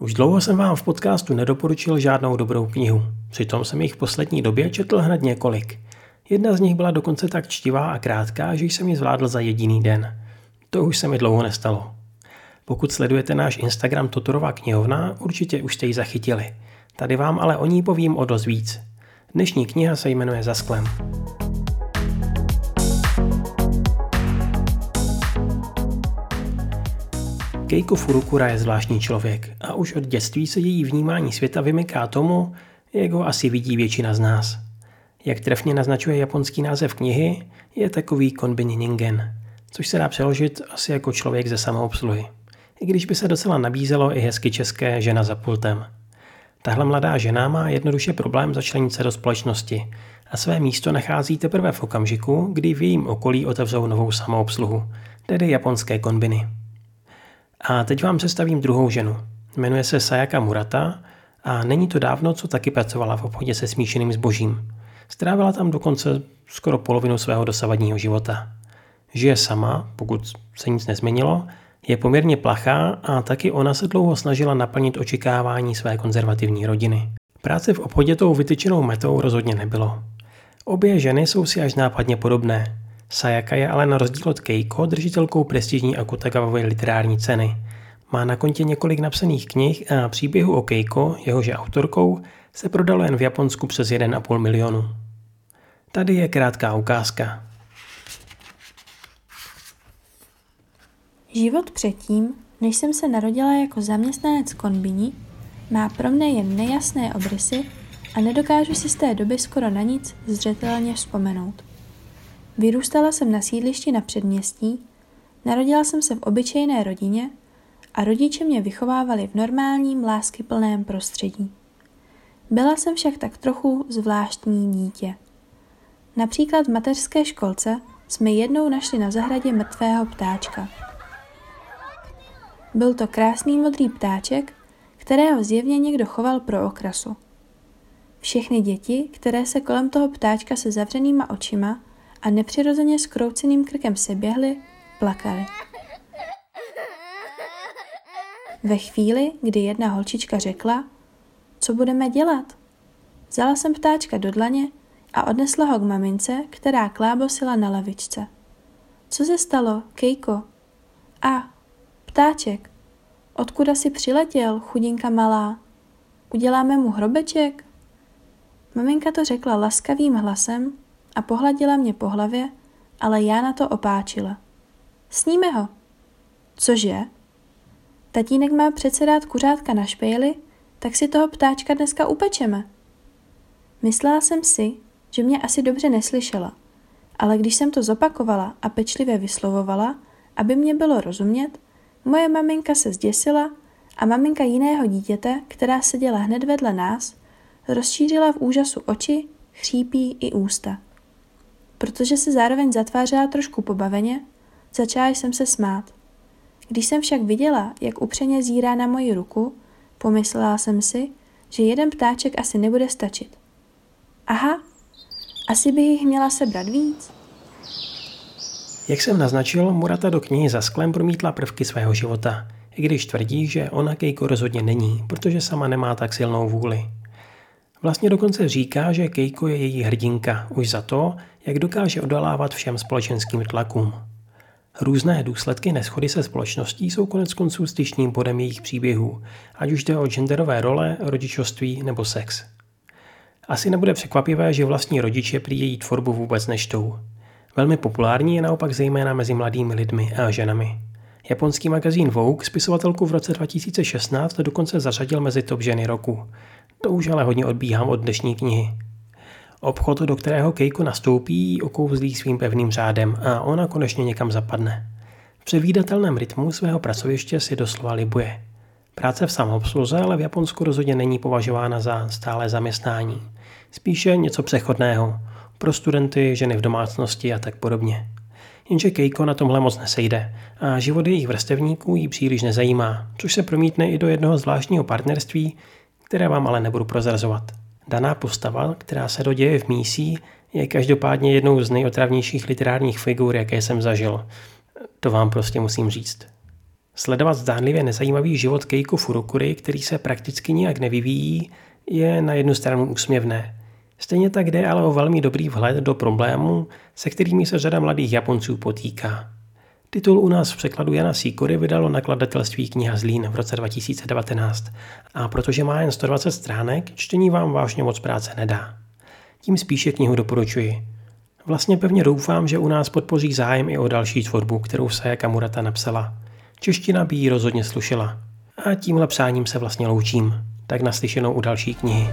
Už dlouho jsem vám v podcastu nedoporučil žádnou dobrou knihu. Přitom jsem jich v poslední době četl hned několik. Jedna z nich byla dokonce tak čtivá a krátká, že jsem ji zvládl za jediný den. To už se mi dlouho nestalo. Pokud sledujete náš Instagram Totorová knihovna, určitě už jste ji zachytili. Tady vám ale o ní povím o dost víc. Dnešní kniha se jmenuje Za sklem. Keiko Furukura je zvláštní člověk a už od dětství se její vnímání světa vymyká tomu, jak ho asi vidí většina z nás. Jak trefně naznačuje japonský název knihy, je takový konbini ningen, což se dá přeložit asi jako člověk ze samoobsluhy. I když by se docela nabízelo i hezky české žena za pultem. Tahle mladá žena má jednoduše problém začlenit se do společnosti a své místo nachází teprve v okamžiku, kdy v jejím okolí otevřou novou samoobsluhu, tedy japonské konbiny. A teď vám představím druhou ženu. Jmenuje se Sayaka Murata a není to dávno, co taky pracovala v obchodě se smíšeným zbožím. Strávila tam dokonce skoro polovinu svého dosavadního života. Žije sama, pokud se nic nezměnilo, je poměrně plachá a taky ona se dlouho snažila naplnit očekávání své konzervativní rodiny. Práce v obchodě tou vytyčenou metou rozhodně nebylo. Obě ženy jsou si až nápadně podobné. Sayaka je ale na rozdíl od Keiko držitelkou prestižní Akutagavovy literární ceny. Má na kontě několik napsaných knih a příběhu o Keiko, jehože autorkou, se prodalo jen v Japonsku přes 1,5 milionu. Tady je krátká ukázka. Život předtím, než jsem se narodila jako zaměstnanec konbiní, má pro mne jen nejasné obrysy a nedokážu si z té doby skoro na nic zřetelně vzpomenout. Vyrůstala jsem na sídlišti na předměstí, narodila jsem se v obyčejné rodině a rodiče mě vychovávali v normálním, láskyplném prostředí. Byla jsem však tak trochu zvláštní dítě. Například v mateřské školce jsme jednou našli na zahradě mrtvého ptáčka. Byl to krásný modrý ptáček, kterého zjevně někdo choval pro okrasu. Všechny děti, které se kolem toho ptáčka se zavřenýma očima a nepřirozeně skrouceným krkem se běhly, plakali. Ve chvíli, kdy jedna holčička řekla, co budeme dělat, vzala jsem ptáčka do dlaně a odnesla ho k mamince, která klábosila na lavičce. Co se stalo, Kejko? A, ptáček. Odkud asi přiletěl, chudinka malá? Uděláme mu hrobeček? Maminka to řekla laskavým hlasem a pohladila mě po hlavě, ale já na to opáčila. Sníme ho. Cože? Tatínek má přece rád kuřátka na špejli, tak si toho ptáčka dneska upečeme. Myslela jsem si, že mě asi dobře neslyšela, ale když jsem to zopakovala a pečlivě vyslovovala, aby mě bylo rozumět, moje maminka se zděsila a maminka jiného dítěte, která seděla hned vedle nás, rozšířila v úžasu oči, chřípí i ústa. Protože se zároveň zatvářela trošku pobaveně, začala jsem se smát. Když jsem však viděla, jak upřeně zírá na moji ruku, pomyslela jsem si, že jeden ptáček asi nebude stačit. Aha, asi bych jich měla sebrat víc. Jak jsem naznačil, Murata do knihy za sklem promítla prvky svého života, i když tvrdí, že ona Keiko rozhodně není, protože sama nemá tak silnou vůli. Vlastně dokonce říká, že Keiko je její hrdinka už za to, jak dokáže odolávat všem společenským tlakům. Různé důsledky neschody se společností jsou konec konců styčným bodem jejich příběhů, ať už jde o genderové role, rodičovství nebo sex. Asi nebude překvapivé, že vlastní rodiče prý její tvorbu vůbec neštou. Velmi populární je naopak zejména mezi mladými lidmi a ženami. Japonský magazín Vogue spisovatelku v roce 2016 dokonce zařadil mezi top ženy roku. To už ale hodně odbíhám od dnešní knihy. Obchod, do kterého Keiko nastoupí, okouzlí svým pevným řádem a ona konečně někam zapadne. V převídatelném rytmu svého pracoviště si doslova libuje. Práce v samoobsluze ale v Japonsku rozhodně není považována za stále zaměstnání. Spíše něco přechodného. Pro studenty, ženy v domácnosti a tak podobně. Jenže Keiko na tomhle moc nesejde a život jejich vrstevníků jí příliš nezajímá, což se promítne i do jednoho zvláštního partnerství, které vám ale nebudu prozrazovat. Daná postava, která se doděje v mísí, je každopádně jednou z nejotravnějších literárních figur, jaké jsem zažil. To vám prostě musím říct. Sledovat zdánlivě nezajímavý život Keiko Furukury, který se prakticky nijak nevyvíjí, je na jednu stranu úsměvné. Stejně tak jde ale o velmi dobrý vhled do problémů, se kterými se řada mladých Japonců potýká. Titul u nás v překladu Jana Sikory vydalo nakladatelství kniha Zlín v roce 2019 a protože má jen 120 stránek, čtení vám vážně moc práce nedá. Tím spíše knihu doporučuji. Vlastně pevně doufám, že u nás podpoří zájem i o další tvorbu, kterou se Kamurata napsala. Čeština by jí rozhodně slušela. A tímhle přáním se vlastně loučím. Tak naslyšenou u další knihy.